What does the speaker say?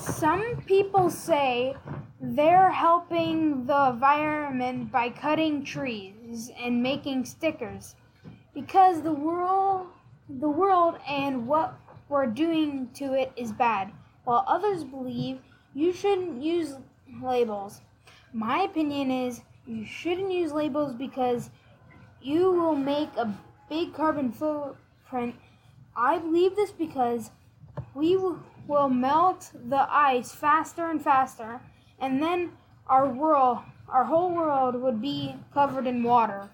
some people say they're helping the environment by cutting trees and making stickers. Because the world the world and what we're doing to it is bad. While others believe you shouldn't use labels. My opinion is you shouldn't use labels because you will make a big carbon footprint. I believe this because we w- will melt the ice faster and faster and then our world our whole world would be covered in water